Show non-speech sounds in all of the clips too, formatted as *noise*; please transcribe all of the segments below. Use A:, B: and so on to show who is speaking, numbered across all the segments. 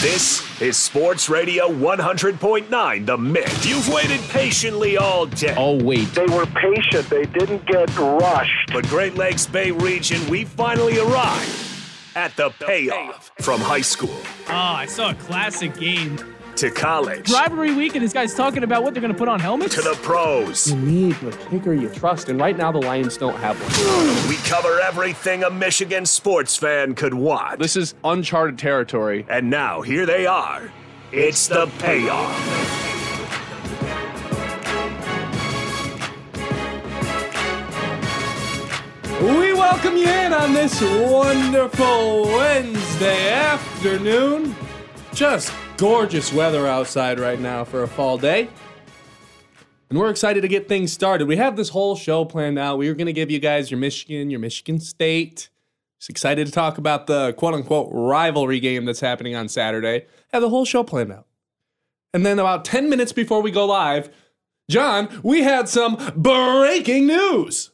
A: This is Sports Radio 100.9 The Mix. You've waited patiently all day.
B: Oh, wait.
C: They were patient. They didn't get rushed.
A: But Great Lakes Bay region, we finally arrived at the payoff from high school
D: Oh, I saw a classic game.
A: To college
D: Rivalry week, and this guy's talking about what they're going to put on helmets.
A: to the pros.
B: You need a kicker you trust, and right now the Lions don't have one.
A: We cover everything a Michigan sports fan could want.
B: This is uncharted territory.
A: And now here they are. It's the payoff.
E: We welcome you in on this wonderful Wednesday afternoon. Just gorgeous weather outside right now for a fall day. And we're excited to get things started. We have this whole show planned out. We are going to give you guys your Michigan, your Michigan State. Just excited to talk about the quote unquote rivalry game that's happening on Saturday. Have the whole show planned out. And then about 10 minutes before we go live, John, we had some breaking news.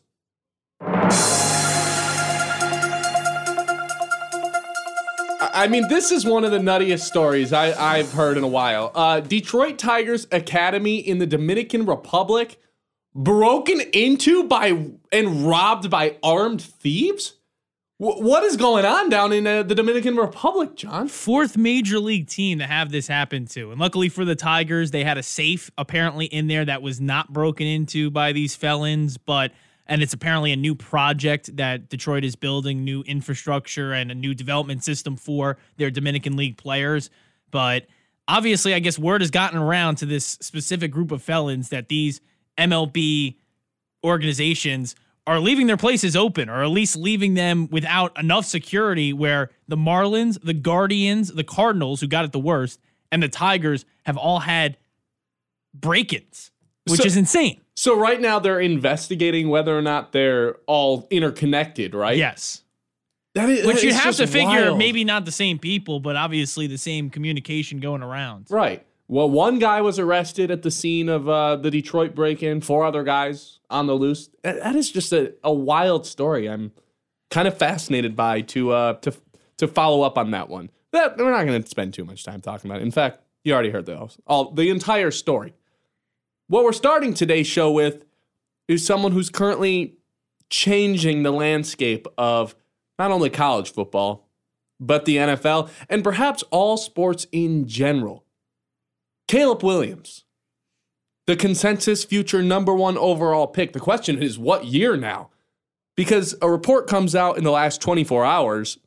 E: I mean, this is one of the nuttiest stories I, I've heard in a while. Uh, Detroit Tigers Academy in the Dominican Republic broken into by and robbed by armed thieves. Wh- what is going on down in uh, the Dominican Republic, John?
D: Fourth major league team to have this happen to. And luckily for the Tigers, they had a safe apparently in there that was not broken into by these felons, but and it's apparently a new project that Detroit is building new infrastructure and a new development system for their Dominican League players. But obviously, I guess word has gotten around to this specific group of felons that these MLB organizations are leaving their places open or at least leaving them without enough security where the Marlins, the Guardians, the Cardinals, who got it the worst, and the Tigers have all had break ins, which
E: So-
D: is insane.
E: So right now they're investigating whether or not they're all interconnected, right?
D: Yes.
E: That is,
D: Which
E: that
D: you
E: is
D: have to figure
E: wild.
D: maybe not the same people, but obviously the same communication going around.
E: Right. Well, one guy was arrested at the scene of uh, the Detroit break-in. Four other guys on the loose. That, that is just a, a wild story. I'm kind of fascinated by to uh, to to follow up on that one. That we're not going to spend too much time talking about. It. In fact, you already heard the all the entire story. What we're starting today's show with is someone who's currently changing the landscape of not only college football, but the NFL and perhaps all sports in general. Caleb Williams, the consensus future number one overall pick. The question is, what year now? Because a report comes out in the last 24 hours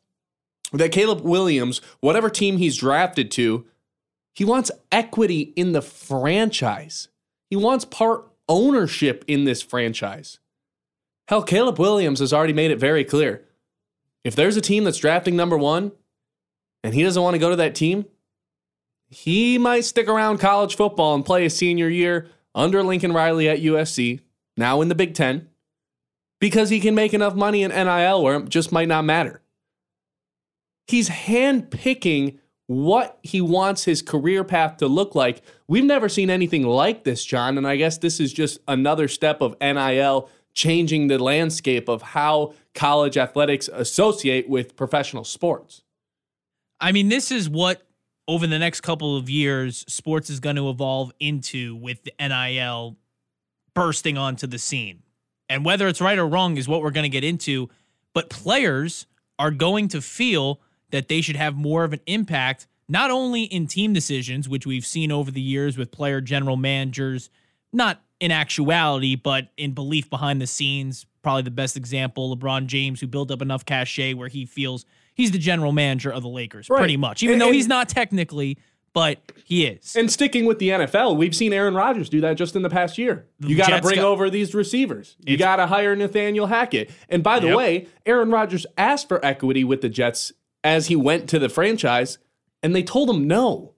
E: that Caleb Williams, whatever team he's drafted to, he wants equity in the franchise. He wants part ownership in this franchise. Hell, Caleb Williams has already made it very clear. If there's a team that's drafting number one and he doesn't want to go to that team, he might stick around college football and play a senior year under Lincoln Riley at USC, now in the Big Ten, because he can make enough money in NIL where it just might not matter. He's handpicking what he wants his career path to look like. We've never seen anything like this, John, and I guess this is just another step of NIL changing the landscape of how college athletics associate with professional sports.
D: I mean, this is what over the next couple of years sports is going to evolve into with the NIL bursting onto the scene. And whether it's right or wrong is what we're going to get into, but players are going to feel that they should have more of an impact not only in team decisions, which we've seen over the years with player general managers, not in actuality, but in belief behind the scenes. Probably the best example, LeBron James, who built up enough cachet where he feels he's the general manager of the Lakers,
E: Right.
D: pretty much. Even
E: And-
D: though he's not technically, but he is.
E: And sticking with the NFL, we've seen Aaron Rodgers do that just in the past year. You got to bring
D: got-
E: over these receivers. You got to hire Nathaniel Hackett. And by the
D: Yep.
E: way, Aaron Rodgers asked for equity with the Jets as he went to the franchise, and they told him no.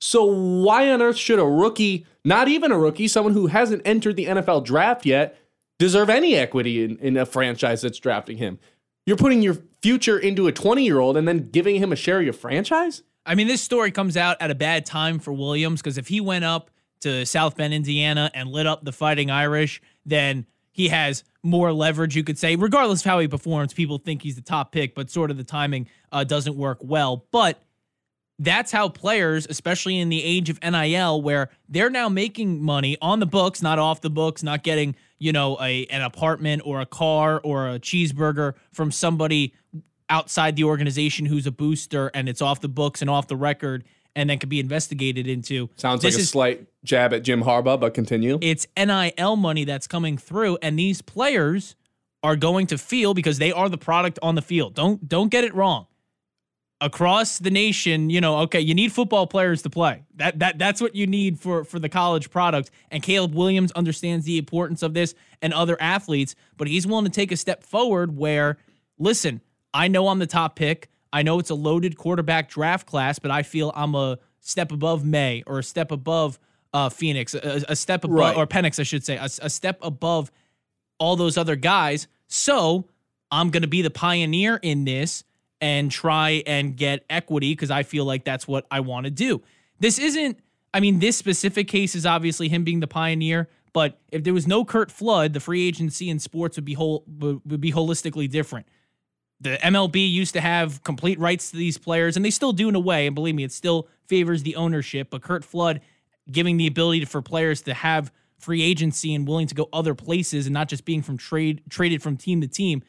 E: So why on earth should a rookie, not even a rookie, someone who hasn't entered the NFL draft yet, deserve any equity in, in a franchise that's drafting him? You're putting your future into a 20 year old and then giving him a share of your franchise?
D: I mean, this story comes out at a bad time for Williams because if he went up to South Bend, Indiana, and lit up the Fighting Irish, then he has more leverage, you could say. Regardless of how he performs, people think he's the top pick, but sort of the timing uh, doesn't work well. But that's how players, especially in the age of NIL, where they're now making money on the books, not off the books, not getting, you know, a an apartment or a car or a cheeseburger from somebody outside the organization who's a booster and it's off the books and off the record and then could be investigated into.
E: Sounds
D: This
E: like a
D: is-
E: slight jab at Jim Harbaugh, but continue.
D: it's NIL money that's coming through, and these players are going to feel because they are the product on the field. Don't don't get it wrong. Across the nation, you know, okay, you need football players to play. That that that's what you need for for the college product. And Caleb Williams understands the importance of this and other athletes, but he's willing to take a step forward where listen, I know I'm the top pick. I know it's a loaded quarterback draft class, but I feel I'm a step above Maye or a step above uh, Phoenix, a, a step above
E: Right.
D: or Penix, I should say, a, a step above all those other guys. So I'm going to be the pioneer in this and try and get equity because I feel like that's what I want to do. This isn't, I mean, this specific case is obviously him being the pioneer. But if there was no Curt Flood, the free agency in sports would be whole would would be holistically different. The MLB used to have complete rights to these players, and they still do in a way. And believe me, it still favors the ownership. But Curt Flood giving the ability for players to have free agency and willing to go other places and not just being from trade traded from team to team.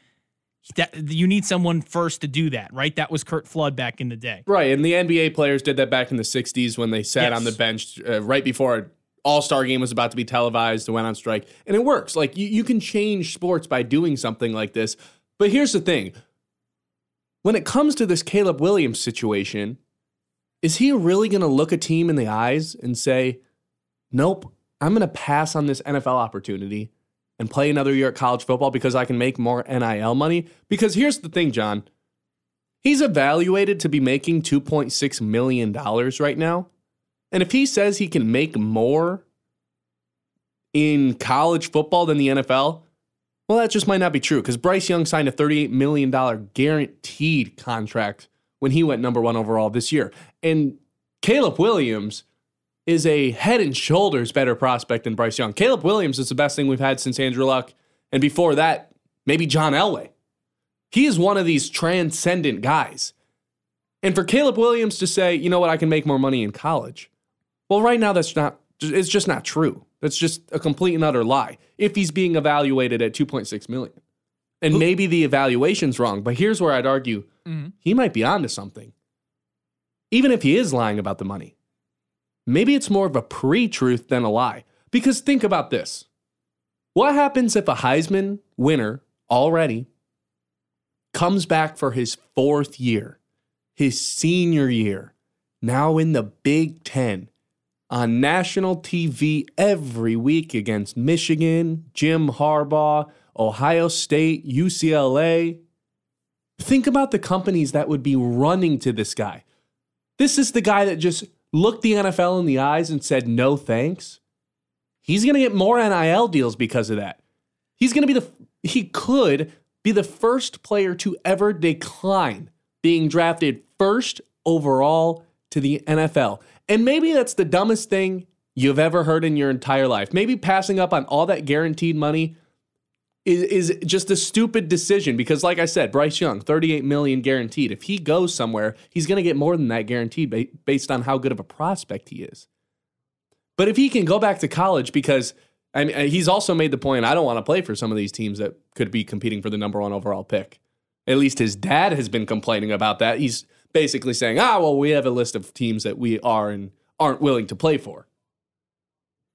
D: That you need someone first to do that, right? That was Curt Flood back in the day.
E: Right, and the NBA players did that back in the '60s when they sat
D: Yes.
E: on the bench uh, right before an All Star game was about to be televised and went on strike, and it works. Like you, you can change sports by doing something like this. But here's the thing: when it comes to this Caleb Williams situation, is he really going to look a team in the eyes and say, "Nope, I'm going to pass on this NFL opportunity"? And play another year at college football because I can make more NIL money. Because here's the thing, John. He's evaluated to be making $2.6 million right now. And if he says he can make more in college football than the NFL, well, that just might not be true because Bryce Young signed a $38 million guaranteed contract when he went number one overall this year. And Caleb Williams is a head and shoulders better prospect than Bryce Young. Caleb Williams is the best thing we've had since Andrew Luck. And before that, maybe John Elway. He is one of these transcendent guys. And for Caleb Williams to say, you know what, I can make more money in college. Well, right now that's not it's just not true. That's just a complete and utter lie. If he's being evaluated at 2.6 million. And maybe the evaluation's wrong, but here's where I'd argue mm-hmm. he might be onto something. Even if he is lying about the money. Maybe it's more of a pre-truth than a lie. Because think about this. What happens if a Heisman winner already comes back for his fourth year, his senior year, now in the Big Ten, on national TV every week against Michigan, Jim Harbaugh, Ohio State, UCLA? Think about the companies that would be running to this guy. This is the guy that just looked the NFL in the eyes and said, no thanks. He's going to get more NIL deals because of that. He's going to be the, he could be the first player to ever decline being drafted first overall to the NFL. And maybe that's the dumbest thing you've ever heard in your entire life. Maybe passing up on all that guaranteed money is, is just a stupid decision because, like I said, Bryce Young, 38 million guaranteed. If he goes somewhere, he's going to get more than that guaranteed ba- based on how good of a prospect he is. But if he can go back to college, because I mean, uh, he's also made the point, I don't want to play for some of these teams that could be competing for the number one overall pick. At least his dad has been complaining about that. He's basically saying, ah, well, we have a list of teams that we are and aren't willing to play for.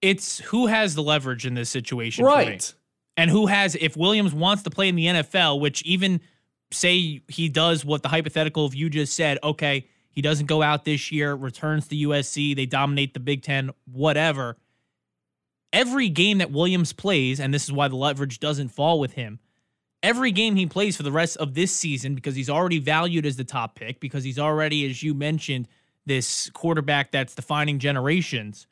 D: It's who has the leverage in this situation.
E: Right.
D: and who has if Williams wants to play in the NFL, which even say he does what the hypothetical of you just said, okay, he doesn't go out this year, returns to USC, they dominate the Big 10, whatever. Every game that Williams plays, and this is why the leverage doesn't fall with him. Every game he plays for the rest of this season because he's already valued as the top pick because he's already as you mentioned this quarterback that's defining generations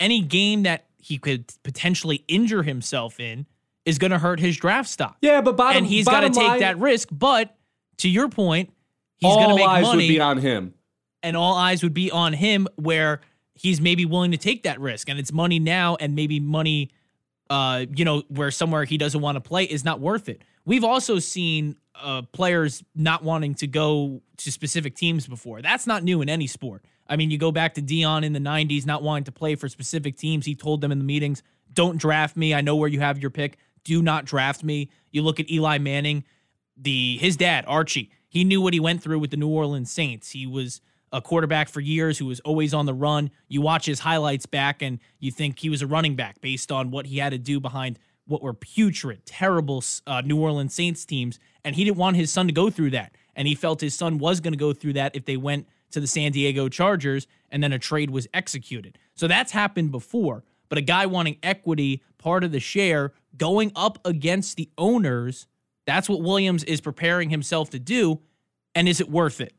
D: any game that he could potentially injure himself in is going to hurt his draft stock.
E: Yeah, but bottom,
D: and he's got to take
E: line,
D: that risk. But to your point, he's going to make
E: eyes
D: money, All eyes
E: would be on him.
D: and all eyes would be on him, where he's maybe willing to take that risk, and it's money now, and maybe money, uh, you know, where somewhere he doesn't want to play is not worth it. We've also seen uh, players not wanting to go to specific teams before. That's not new in any sport. I mean, you go back to Deion in the 90s, not wanting to play for specific teams. He told them in the meetings, don't draft me. I know where you have your pick. Do not draft me. You look at Eli Manning, the his dad, Archie. He knew what he went through with the New Orleans Saints. He was a quarterback for years who was always on the run. You watch his highlights back and you think he was a running back based on what he had to do behind what were putrid, terrible uh, New Orleans Saints teams. And he didn't want his son to go through that. And he felt his son was going to go through that if they went to the San Diego Chargers and then a trade was executed. So that's happened before. But a guy wanting equity, part of the share, going up against the owners, that's what Williams is preparing himself to do. And is it worth it?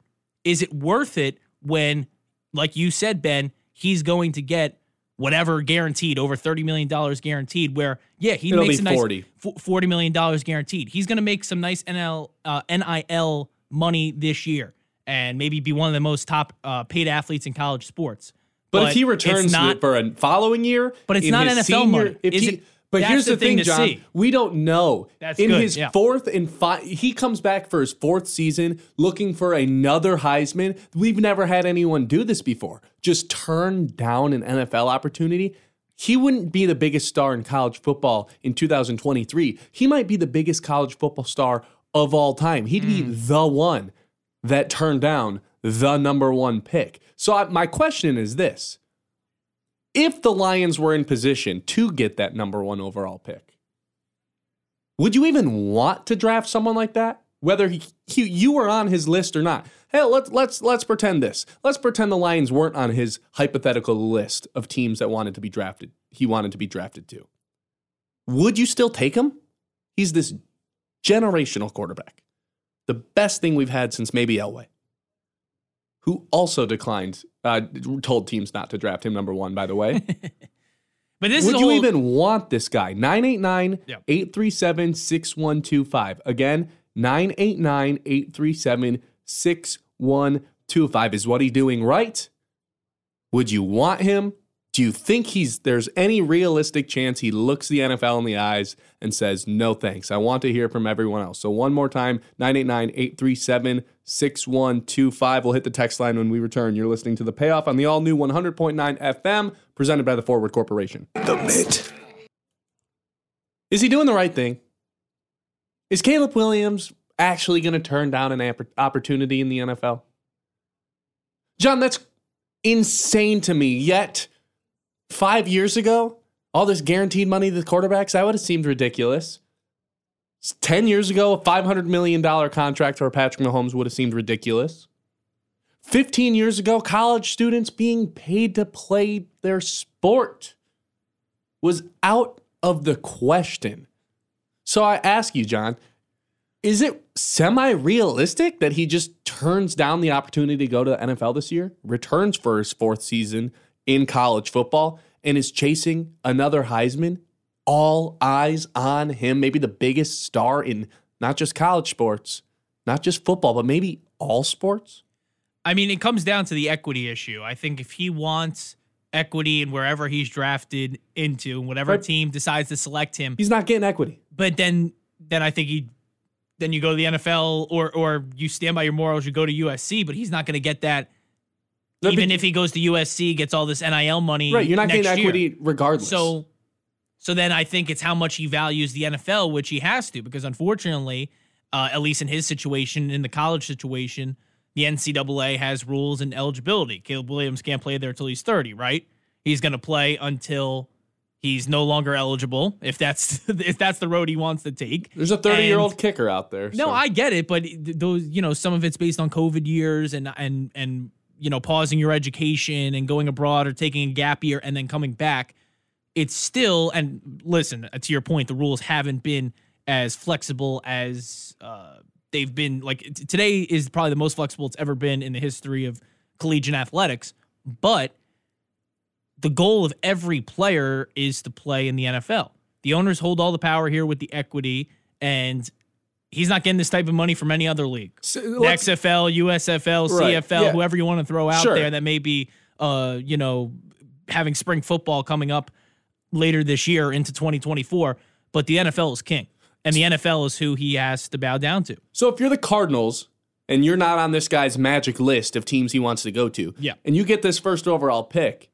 D: Is it worth it when, like you said, Ben, he's going to get whatever guaranteed over $30 million guaranteed where yeah he
E: It'll
D: makes
E: be
D: a nice
E: 40.
D: $40 million guaranteed he's going to make some nice NL, uh, nil money this year and maybe be one of the most top uh, paid athletes in college sports
E: But, if he returns
D: not
E: for a following year,
D: But it's not NFL
E: senior-
D: money.
E: If
D: Is
E: he,
D: it-
E: but
D: that's
E: here's
D: the
E: the thing,
D: thing
E: John.
D: see.
E: We don't know.
D: That's
E: in
D: good,
E: his
D: yeah.
E: fourth and five, he comes back for his fourth season looking for another Heisman. We've never had anyone do this before. Just turn down an NFL opportunity. He wouldn't be the biggest star in college football in 2023. He might be the biggest college football star of all time. He'd be
D: Hmm.
E: the one that turned down the number one pick. So I, my question is this if the Lions were in position to get that number one overall pick, would you even want to draft someone like that? Whether he, he, you were on his list or not. Hey, let's let's let's pretend this. Let's pretend the Lions weren't on his hypothetical list of teams that wanted to be drafted. He wanted to be drafted to. Would you still take him? He's this generational quarterback, the best thing we've had since maybe Elway who also declined, uh, told teams not to draft him number one, by the way. *laughs*
D: but this
E: Would
D: is
E: you
D: whole,
E: even want this guy? 989
D: Yeah.
E: 837 6125. Again, 989 837 6125. Is what he doing right? Would you want him? Do you think he's there's any realistic chance he looks the NFL in the eyes and says, no thanks? I want to hear from everyone else. So one more time, 989-837-6125. We'll hit the text line when we return. You're listening to the payoff on the all-new 100.9 FM, presented by the Forward Corporation.
A: The Mix.
E: Is he doing the right thing? Is Caleb Williams actually going to turn down an opportunity in the NFL? John, that's insane to me. Yet, five years ago, all this guaranteed money to the quarterbacks, that would have seemed ridiculous. 10 years ago, a $500 million contract for Patrick Mahomes would have seemed ridiculous. 15 years ago, college students being paid to play their sport was out of the question. So I ask you, John, is it semi realistic that he just turns down the opportunity to go to the NFL this year, returns for his fourth season in college football, and is chasing another Heisman? All eyes on him, maybe the biggest star in not just college sports, not just football, but maybe all sports?
D: I mean, it comes down to the equity issue. I think if he wants equity and wherever he's drafted into, and whatever
E: Right.
D: team decides to select him,
E: He's not getting equity.
D: but then then I think he then you go to the NFL or or you stand by your morals, you go to USC, but he's not going to get that. Even
E: but-
D: if he goes to USC, gets all this NIL money,
E: Right, you're not getting
D: year.
E: equity regardless.
D: So, so then I think it's how much he values the NFL, which he has to, because unfortunately, uh, at least in his situation, in the college situation, the NCAA has rules and eligibility. Caleb Williams can't play there until he's 30, right? He's going to play until he's no longer eligible, if that's *laughs* if that's the road he wants to take.
E: there's a 30 year old kicker out there.
D: no, I get it, but those, you know, some of it's based on COVID years and and and you know, pausing your education and going abroad or taking a gap year and then coming back. It's still and listen uh, to your point. The rules haven't been as flexible as uh, they've been. Like t- today is probably the most flexible it's ever been in the history of collegiate athletics. But the goal of every player is to play in the NFL. The owners hold all the power here with the equity, and he's not getting this type of money from any other league.
E: So,
D: XFL, USFL,
E: Right,
D: CFL,
E: yeah.
D: whoever you want to throw out
E: Sure.
D: there that may be, uh, you know, having spring football coming up later this year into 2024. But the NFL is king. And the NFL is who he has to bow down to.
E: So if you're the Cardinals and you're not on this guy's magic list of teams he wants to go to,
D: Yeah.
E: and you get this first overall pick,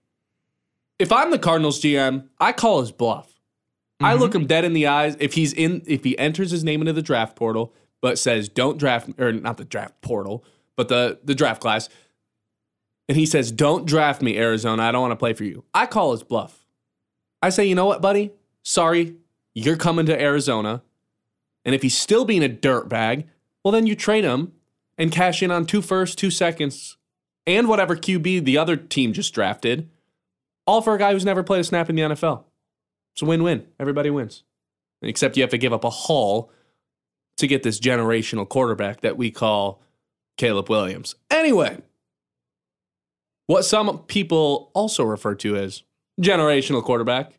E: if I'm the Cardinals GM, I call his bluff. I look mm-hmm. him dead in the eyes if he's in if he enters his name into the draft portal but says don't draft or not the draft portal, but the the draft class and he says don't draft me Arizona, I don't want to play for you. I call his bluff. I say, "You know what, buddy? Sorry, you're coming to Arizona." And if he's still being a dirtbag, well, then you trade him and cash in on two firsts, two seconds, and whatever QB the other team just drafted, all for a guy who's never played a snap in the NFL. It's a win win. Everybody wins. Except you have to give up a haul to get this generational quarterback that we call Caleb Williams. Anyway, what some people also refer to as generational quarterback,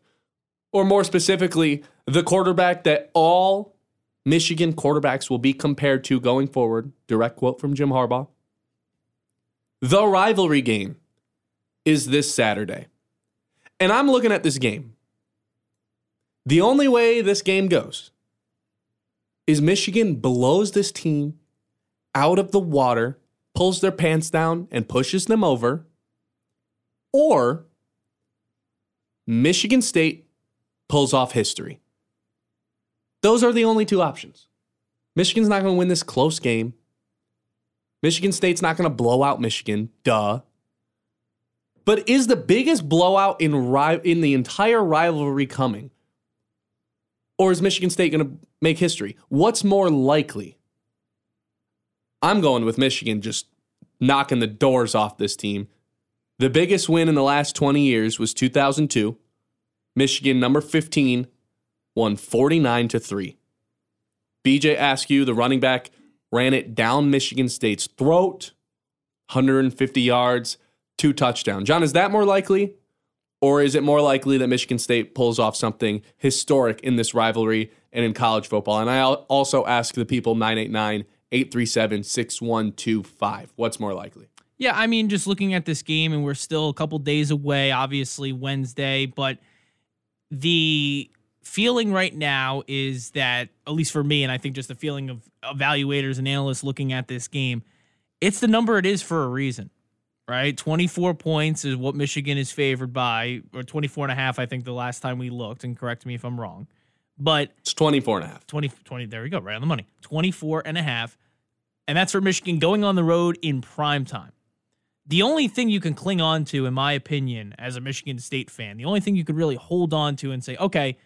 E: or more specifically, the quarterback that all Michigan quarterbacks will be compared to going forward. Direct quote from Jim Harbaugh. The rivalry game is this Saturday. And I'm looking at this game. The only way this game goes is Michigan blows this team out of the water, pulls their pants down, and pushes them over, or Michigan State pulls off history. Those are the only two options. Michigan's not going to win this close game. Michigan State's not going to blow out Michigan, duh. But is the biggest blowout in ri- in the entire rivalry coming? Or is Michigan State going to make history? What's more likely? I'm going with Michigan just knocking the doors off this team. The biggest win in the last 20 years was 2002. Michigan, number 15, won 49 to 3. BJ Askew, the running back, ran it down Michigan State's throat, 150 yards, two touchdowns. John, is that more likely? Or is it more likely that Michigan State pulls off something historic in this rivalry and in college football? And I also ask the people 989 837 6125. What's more likely?
D: Yeah, I mean, just looking at this game, and we're still a couple days away, obviously, Wednesday, but the feeling right now is that, at least for me, and I think just the feeling of evaluators and analysts looking at this game, it's the number it is for a reason, right? 24 points is what Michigan is favored by, or 24 and a half, I think, the last time we looked, and correct me if I'm wrong. But
E: It's 24 and a half.
D: 20, 20 there we go, right on the money. 24 and a half. And that's for Michigan going on the road in prime time. The only thing you can cling on to, in my opinion, as a Michigan State fan, the only thing you could really hold on to and say, okay,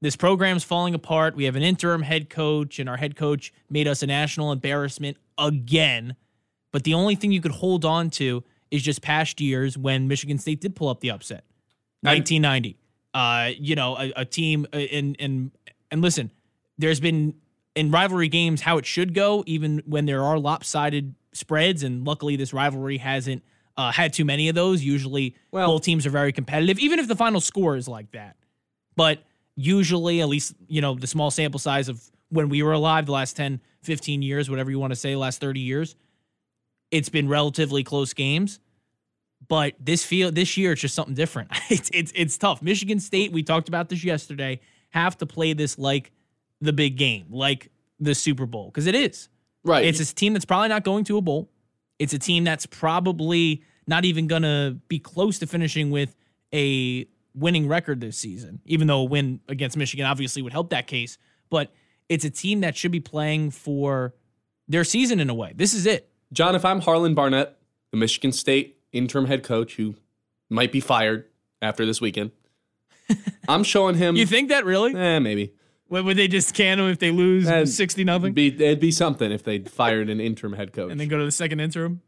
D: this program's falling apart. We have an interim head coach, and our head coach made us a national embarrassment again. But the only thing you could hold on to is just past years when Michigan State did pull up the upset. 1990. Uh, you know, a, a team uh, and and and listen, there's been in rivalry games how it should go, even when there are lopsided spreads, and luckily this rivalry hasn't uh, had too many of those. Usually,
E: Well-
D: both teams are very competitive, even if the final score is like that. But usually, at least you know the small sample size of when we were alive, the last 10, 15 years, whatever you want to say, last 30 years, it's been relatively close games but this feel this year it's just something different. *laughs* It's it's it's tough. Michigan State, we talked about this yesterday, have to play this like the big game, like the Super Bowl, because it is.
E: Right.
D: It's a team that's probably not going to a bowl. It's a team that's probably not even gonna be close to finishing with a winning record this season, even though a win against Michigan obviously would help that case. But it's a team that should be playing for their season in a way. This is it.
E: John, if I'm Harlon Barnett, the Michigan State interim head coach who might be fired after this weekend, *laughs* I'm showing him.
D: You think that really?
E: Eh, maybe.
D: Would, would they just can him if they lose sixty nothing,
E: Be, it'd be something if they fired an interim head coach.
D: and then go to the second interim?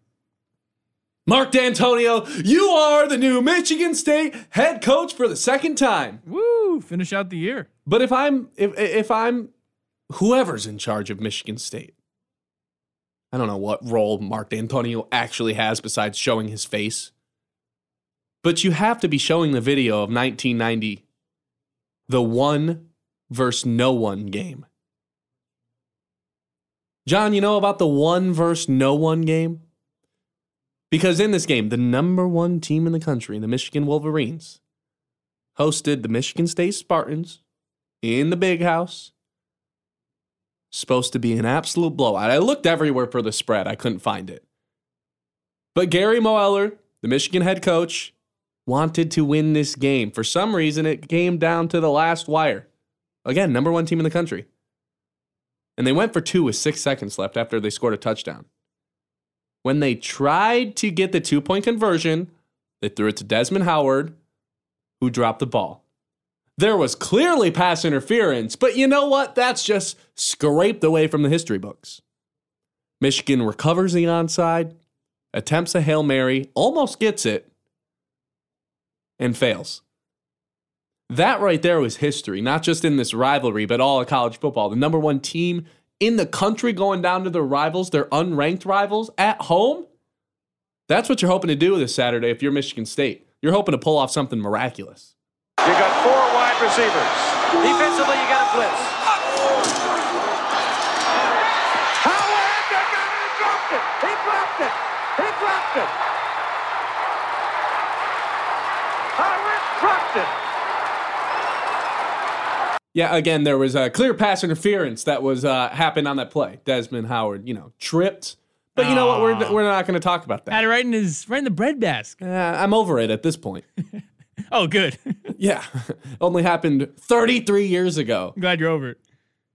E: Mark Dantonio, you are the new Michigan State head coach for the second time.
D: Woo! Finish out the year.
E: But if I'm if if I'm whoever's in charge of Michigan State, I don't know what role Mark Dantonio actually has besides showing his face. But you have to be showing the video of 1990, the one versus no one game. John, you know about the one versus no one game? Because in this game, the number one team in the country, the Michigan Wolverines, hosted the Michigan State Spartans in the big house. Supposed to be an absolute blowout. I looked everywhere for the spread, I couldn't find it. But Gary Moeller, the Michigan head coach, wanted to win this game. For some reason, it came down to the last wire. Again, number one team in the country. And they went for two with six seconds left after they scored a touchdown. When they tried to get the two point conversion, they threw it to Desmond Howard, who dropped the ball. There was clearly pass interference, but you know what? That's just scraped away from the history books. Michigan recovers the onside, attempts a Hail Mary, almost gets it, and fails. That right there was history, not just in this rivalry, but all of college football. The number one team in the country going down to their rivals, their unranked rivals at home. That's what you're hoping to do this Saturday if you're Michigan State. You're hoping to pull off something miraculous.
C: You got four wide receivers.
F: Defensively, you got a blitz.
C: Howard, they got it. He dropped it. He dropped it. He dropped it. Howard dropped it.
E: Yeah, again, there was a clear pass interference that was uh, happened on that play. Desmond Howard, you know, tripped. But you know what? We're, we're not going to talk about
D: Had
E: that.
D: it right in his right in the bread basket.
E: Uh, I'm over it at this point. *laughs*
D: Oh, good. *laughs*
E: Yeah, only happened 33 years ago.
D: I'm glad you're over it.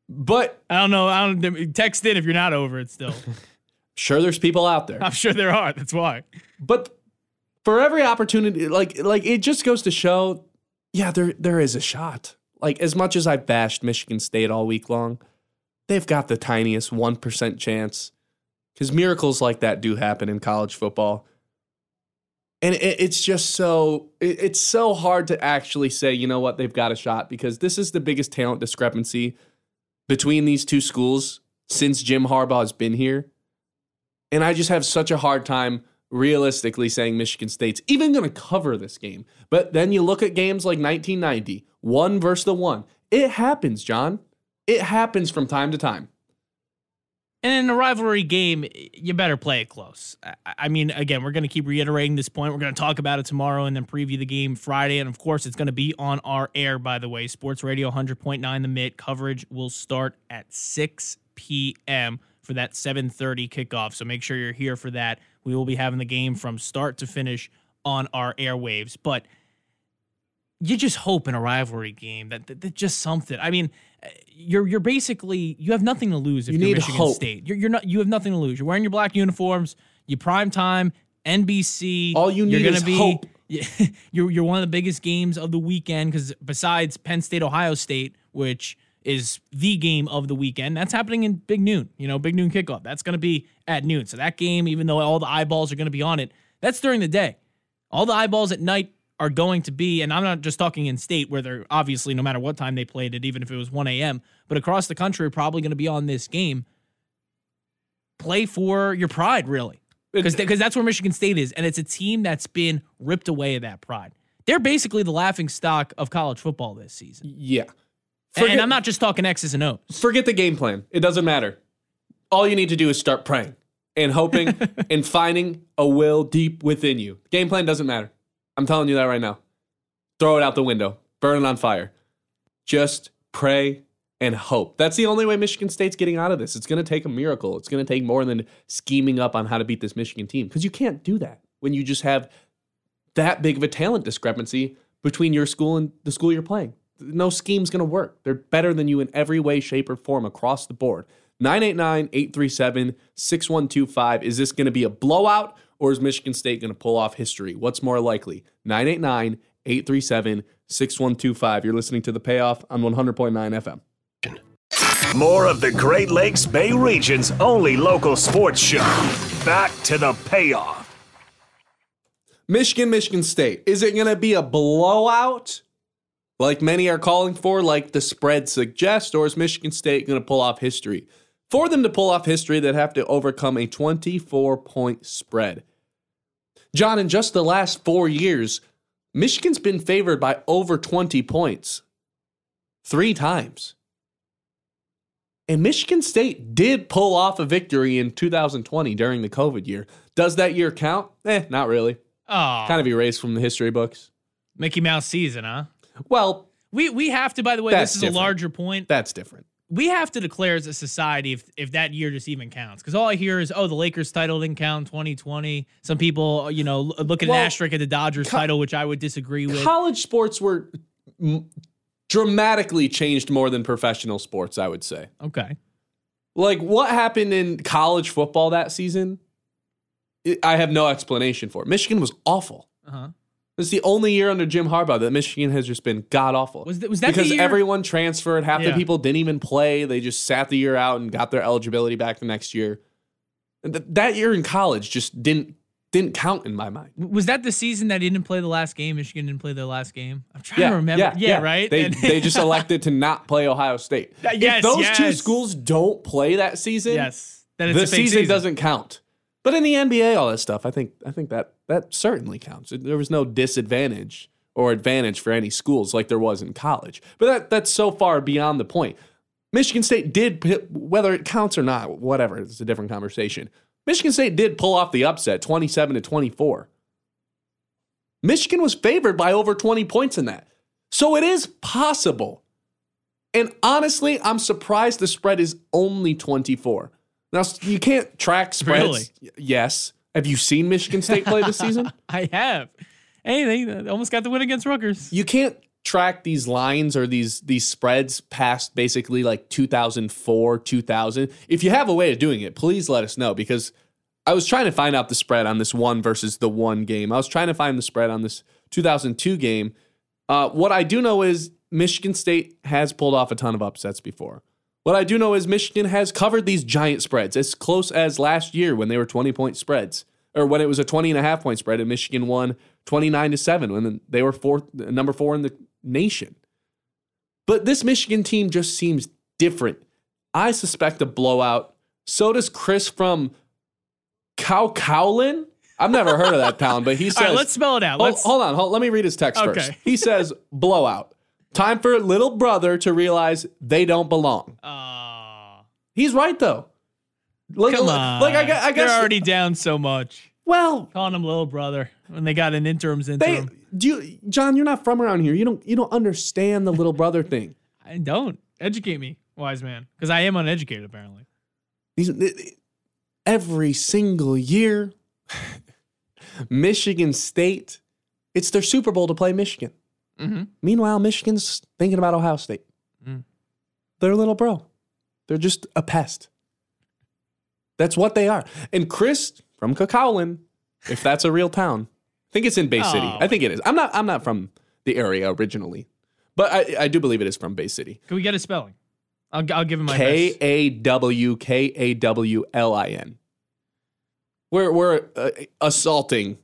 E: But
D: I don't know. I don't text in if you're not over it still. *laughs*
E: sure, there's people out there.
D: I'm sure there are. That's why.
E: But for every opportunity, like like it just goes to show, yeah, there there is a shot. Like as much as I bashed Michigan State all week long, they've got the tiniest one percent chance because miracles like that do happen in college football. And it, it's just so it, it's so hard to actually say, you know what, they've got a shot because this is the biggest talent discrepancy between these two schools since Jim Harbaugh has been here. And I just have such a hard time realistically saying Michigan State's even going to cover this game. But then you look at games like 1990, one versus the one. It happens, John. It happens from time to time.
D: And in a rivalry game, you better play it close. I- mean, again, we're going to keep reiterating this point. We're going to talk about it tomorrow and then preview the game Friday. And of course, it's going to be on our air, by the way. Sports Radio 100.9 The Mix coverage will start at 6 p.m. for that 7:30 kickoff. So make sure you're here for that. We will be having the game from start to finish on our airwaves. But you just hope in a rivalry game that, that, that just something. I mean, you're you're basically you have nothing to lose if
E: You
D: are
E: need
D: Michigan
E: hope.
D: State. You're, you're not you have nothing to lose. You're wearing your black uniforms. You prime time NBC.
E: All you
D: you're
E: need
D: gonna
E: is
D: be,
E: hope. *laughs*
D: You're you're one of the biggest games of the weekend because besides Penn State Ohio State, which is the game of the weekend, that's happening in Big Noon. You know, Big Noon kickoff. That's going to be at noon. So that game, even though all the eyeballs are going to be on it, that's during the day. All the eyeballs at night are going to be, and I'm not just talking in state where they're obviously no matter what time they played it, even if it was 1 a.m., but across the country are probably going to be on this game. Play for your pride, really. Because because that's where Michigan State is, and it's a team that's been ripped away of that pride. They're basically the laughing stock of college football this season.
E: Yeah.
D: and I'm not just talking X's and O's.
E: forget the game plan. It doesn't matter. All you need to do is start praying and hoping *laughs* and finding a will deep within you. Game plan doesn't matter. I'm telling you that right now. Throw it out the window, burn it on fire. Just pray and hope. That's the only way Michigan State's getting out of this. It's going to take a miracle. It's going to take more than scheming up on how to beat this Michigan team because you can't do that when you just have that big of a talent discrepancy between your school and the school you're playing. No scheme's going to work. They're better than you in every way, shape, or form across the board. 989 837 6125. Is this going to be a blowout or is Michigan State going to pull off history? What's more likely? 989 837 6125. You're listening to The Payoff on 100.9 FM.
A: More of the Great Lakes Bay region's only local sports show. Back to the payoff.
E: Michigan, Michigan State. Is it going to be a blowout like many are calling for, like the spread suggests, or is Michigan State going to pull off history? For them to pull off history, they'd have to overcome a 24 point spread. John, in just the last four years, Michigan's been favored by over 20 points three times. And Michigan State did pull off a victory in 2020 during the COVID year. Does that year count? Eh, not really
D: Oh,
E: kind of erased from the history books.
D: Mickey Mouse season, huh?
E: Well,
D: We we have to. By the way, this is
E: different.
D: a larger point.
E: that's different.
D: We have to declare as a society if if that year just even counts. Because all I hear is, oh, the Lakers title didn't count 2020. Some people, you know, look at
E: Well,
D: an asterisk at the Dodgers
E: co-
D: title, which I would disagree with.
E: College sports were m- dramatically changed more than professional sports, I would say.
D: okay.
E: Like what happened in college football that season, it, I have no explanation for. it. Michigan was awful.
D: Uh-huh.
E: It's the only year under Jim Harbaugh that Michigan has just been god awful.
D: Was, th- was that the
E: because
D: year?
E: everyone transferred. Half the people didn't even play. They just sat the year out and got their eligibility back the next year. And th- that year in college just didn't didn't count in my mind.
D: was that the season that he didn't play the last game? Michigan didn't play their last game. I'm trying
E: Yeah,
D: to remember.
E: Yeah,
D: right.
E: They
D: And-
E: they just *laughs* elected to not play Ohio State.
D: Uh, yes,
E: if those two schools don't play that season,
D: yes. Then it's
E: the
D: a fake
E: season, doesn't count. But in the NBA, all that stuff, I think I think that that certainly counts. There was no disadvantage or advantage for any schools like there was in college. But that that's so far beyond the point. Michigan State did, whether it counts or not, whatever, it's a different conversation. Michigan State did pull off the upset, twenty-seven to twenty-four. Michigan was favored by over twenty points in that, so it is possible. And honestly, I'm surprised the spread is only twenty-four. Now you can't track spreads.
D: Really?
E: Yes. Have you seen Michigan State play this season? *laughs*
D: I have. Anything. Almost got the win against Rutgers.
E: You can't track these lines or these these spreads past basically like 2004, 2000. If you have a way of doing it, please let us know because I was trying to find out the spread on this one versus the one game. I was trying to find the spread on this 2002 game. Uh, what I do know is Michigan State has pulled off a ton of upsets before. What I do know is Michigan has covered these giant spreads as close as last year when they were 20 point spreads, or when it was a 20 and a half point spread and Michigan won 29 to 7 when they were fourth, number four in the nation. But this Michigan team just seems different. I suspect a blowout. So does Chris from Kawkawlin. I've never heard of that town, but he says. *laughs*
D: All right, let's spell it out.
E: Hold,
D: Let's.
E: hold on, hold, let me read his text
D: Okay.
E: first. He says, blowout. Time for little brother to realize they don't belong.
D: Aw.
E: He's right, though. Like,
D: come
E: like-
D: on.
E: Like, I, I guess.
D: they're already down so much.
E: well,
D: Calling him little brother when they got an interim's
E: they,
D: interim.
E: do you, John, you're not from around here. You don't, you don't understand the little brother thing. *laughs*
D: I don't educate me, wise man, because I am uneducated apparently.
E: These, every single year, *laughs* Michigan State, it's their Super Bowl to play Michigan.
D: Mhm.
E: Meanwhile, Michigan's thinking about Ohio State.
D: Mm.
E: They're a little bro. They're just a pest. That's what they are. And Chris from Kawkawlin, if that's a real town, I think it's in Bay City.
D: Oh.
E: I think it is. I'm not. I'm not from the area originally, but I, I do believe it is from Bay City.
D: Can we get a spelling? I'll, I'll give him my
E: K. A W K A W L I N. We're we're uh, assaulting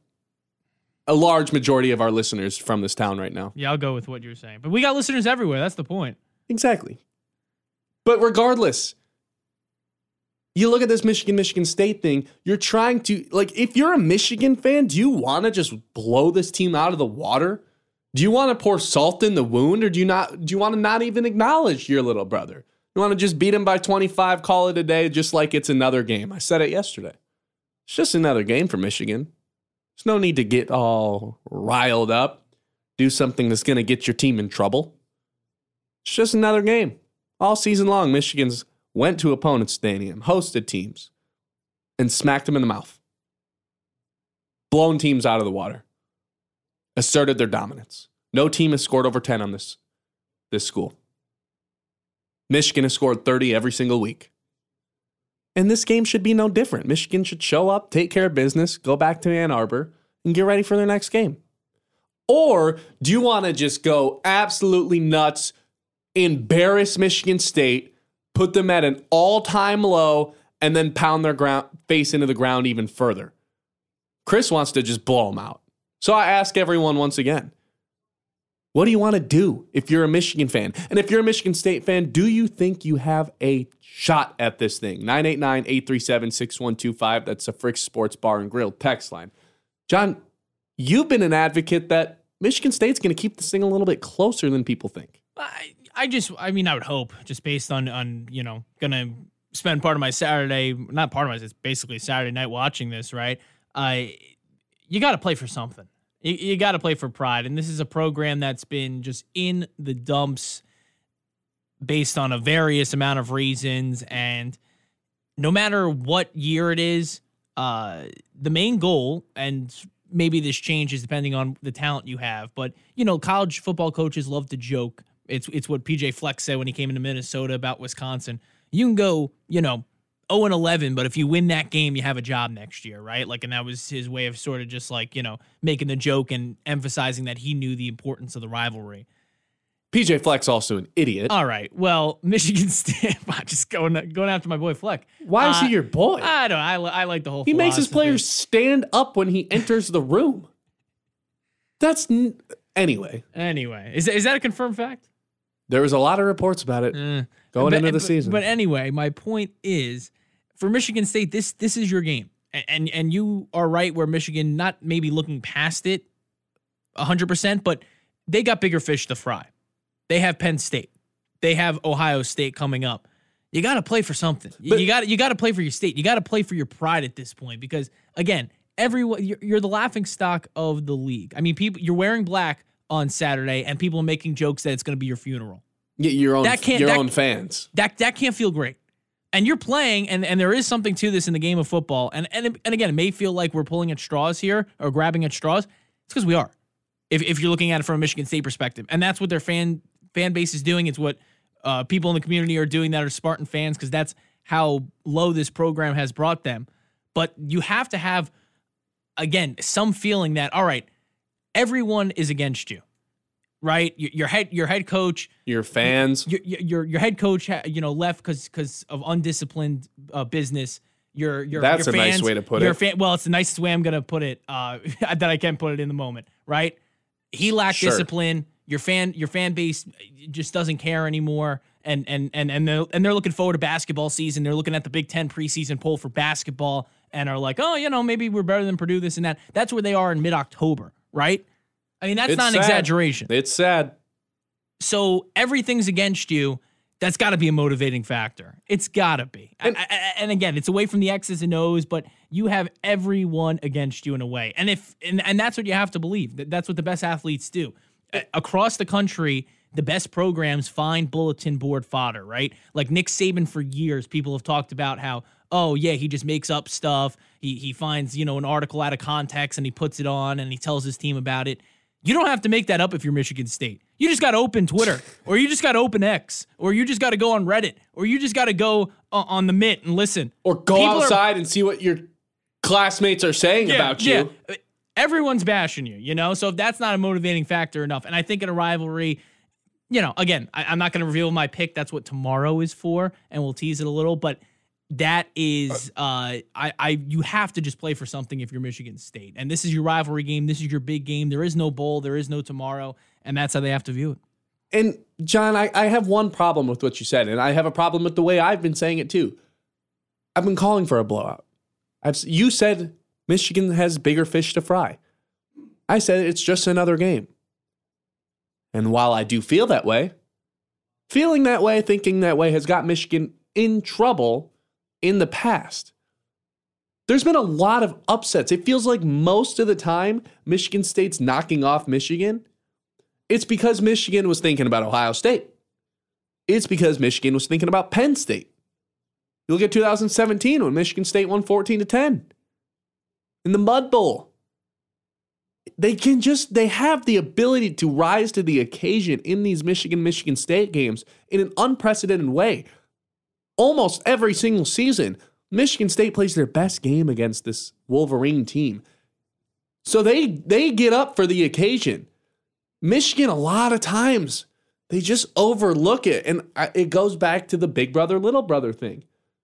E: a large majority of our listeners from this town right now.
D: Yeah, I'll go with what you're saying. But we got listeners everywhere. That's the point.
E: Exactly. But regardless, you look at this Michigan Michigan State thing, you're trying to like if you're a Michigan fan, do you want to just blow this team out of the water? Do you want to pour salt in the wound or do you not do you want to not even acknowledge your little brother? You want to just beat him by 25, call it a day just like it's another game. I said it yesterday. It's just another game for Michigan. There's no need to get all riled up, do something that's going to get your team in trouble. It's just another game. All season long, Michigan's went to opponents' stadium, hosted teams, and smacked them in the mouth. Blown teams out of the water. Asserted their dominance. No team has scored over 10 on this, this school. Michigan has scored 30 every single week. And this game should be no different. Michigan should show up, take care of business, go back to Ann Arbor, and get ready for their next game. Or do you want to just go absolutely nuts, embarrass Michigan State, put them at an all time low, and then pound their ground, face into the ground even further? Chris wants to just blow them out. So I ask everyone once again what do you want to do if you're a Michigan fan? And if you're a Michigan State fan, do you think you have a shot at this thing? 989 837 6125. That's a Frick Sports Bar and Grill text line. John, you've been an advocate that Michigan State's going to keep this thing a little bit closer than people think.
D: I, I just, I mean, I would hope just based on, on you know, gonna spend part of my Saturday, not part of my, it's basically Saturday night watching this, right? I, you got to play for something. You, you got to play for pride, and this is a program that's been just in the dumps based on a various amount of reasons. And no matter what year it is, uh, the main goal, and maybe this changes depending on the talent you have, but you know, college football coaches love to joke. It's it's what PJ Fleck said when he came into Minnesota about Wisconsin. You can go, you know, 0 and 11, but if you win that game, you have a job next year, right? Like, and that was his way of sort of just like, you know, making the joke and emphasizing that he knew the importance of the rivalry.
E: PJ Fleck's also an idiot.
D: All right. Well, *laughs* Michigan State, *laughs* I'm just going going after my boy Fleck.
E: Why is
D: Uh,
E: he your boy?
D: I don't. I, I like the whole.
E: he makes his players stand up when he enters the room. That's n- anyway.
D: Anyway, is is that a confirmed fact?
E: There was a lot of reports about it
D: Eh.
E: going
D: But-
E: into the
D: but-
E: season.
D: But anyway, my point is, for Michigan State, this this is your game, and and, and you are right where Michigan not maybe looking past it, hundred percent, but they got bigger fish to fry. They have Penn State, they have Ohio State coming up. You got to play for something. You-
E: But-
D: you got you got to play for your state. You got to play for your pride at this point because again, everyone you're, you're the laughing stock of the league. I mean, people you're wearing black on Saturday, and people are making jokes that it's going to be your funeral
E: your own,
D: that can't-
E: your
D: that-
E: own fans.
D: that that can't feel great. And you're playing, and and there is something to this in the game of football. And and and again, it may feel like we're pulling at straws here or grabbing at straws. It's because we are. If if you're looking at it from a Michigan State perspective, and that's what their fan fan base is doing. It's what uh, people in the community are doing that are Spartan fans because that's how low this program has brought them. But you have to have again some feeling that all right, everyone is against you, right? Your, your head your head coach
E: Your fans.
D: your your your head coach, ha- you know, left because because of undisciplined uh, business. Your your
E: That's
D: your
E: a nice
D: fans-
E: way to put it
D: your
E: it.
D: Fan, well, it's the nicest way I'm gonna put it. Uh, *laughs* that I can put it in the moment, right? He lacked
E: Sure.
D: discipline. Your fan your fan base just doesn't care anymore, and and and and they're and they're looking forward to basketball season. They're looking at the Big Ten preseason poll for basketball, and are like, oh, you know, maybe we're better than Purdue, this and that. That's where they are in mid October, right? I mean, that's
E: It's
D: not an
E: sad.
D: exaggeration.
E: It's sad.
D: So everything's against you. That's got to be a motivating factor. It's got to be. And, and again, it's away from the X's and O's, but you have everyone against you in a way. And if and, and that's what you have to believe. That's what the best athletes do. Across the country, the best programs find bulletin board fodder, right? Like Nick Saban for years, people have talked about how, oh yeah, he just makes up stuff. He he finds, you know, an article out of context and he puts it on and he tells his team about it. You don't have to make that up if you're Michigan State. You just got to open Twitter, or you just got to open X, or you just got to go on Reddit, or you just got to go o- on the Mitt and listen.
E: Or go
D: People are-
E: outside and see what your classmates are saying about you.
D: Yeah. Everyone's bashing you, you know? So if that's not a motivating factor enough, and I think in a rivalry, you know, again, I, I'm not going to reveal my pick. That's what tomorrow is for, and we'll tease it a little, but that is uh I I you have to just play for something if you're Michigan State. And this is your rivalry game. This is your big game. There is no bowl, there is no tomorrow, and that's how they have to view it.
E: And John, I, I have one problem with what you said, and I have a problem with the way I've been saying it too. I've been calling for a blowout. I've, you said Michigan has bigger fish to fry. I said it's just another game. And while I do feel that way, feeling that way, thinking that way has got Michigan in trouble in the past. There's been a lot of upsets. It feels like most of the time Michigan State's knocking off Michigan it's because Michigan was thinking about Ohio State. It's because Michigan was thinking about Penn State. You look at 2017 when Michigan State won 14 to 10 in the Mud Bowl. They can just they have the ability to rise to the occasion in these Michigan Michigan State games in an unprecedented way. Almost every single season, Michigan State plays their best game against this Wolverine team. So they they get up for the occasion. Michigan, a lot of times, they just overlook it. And it goes back to the big brother, little brother thing.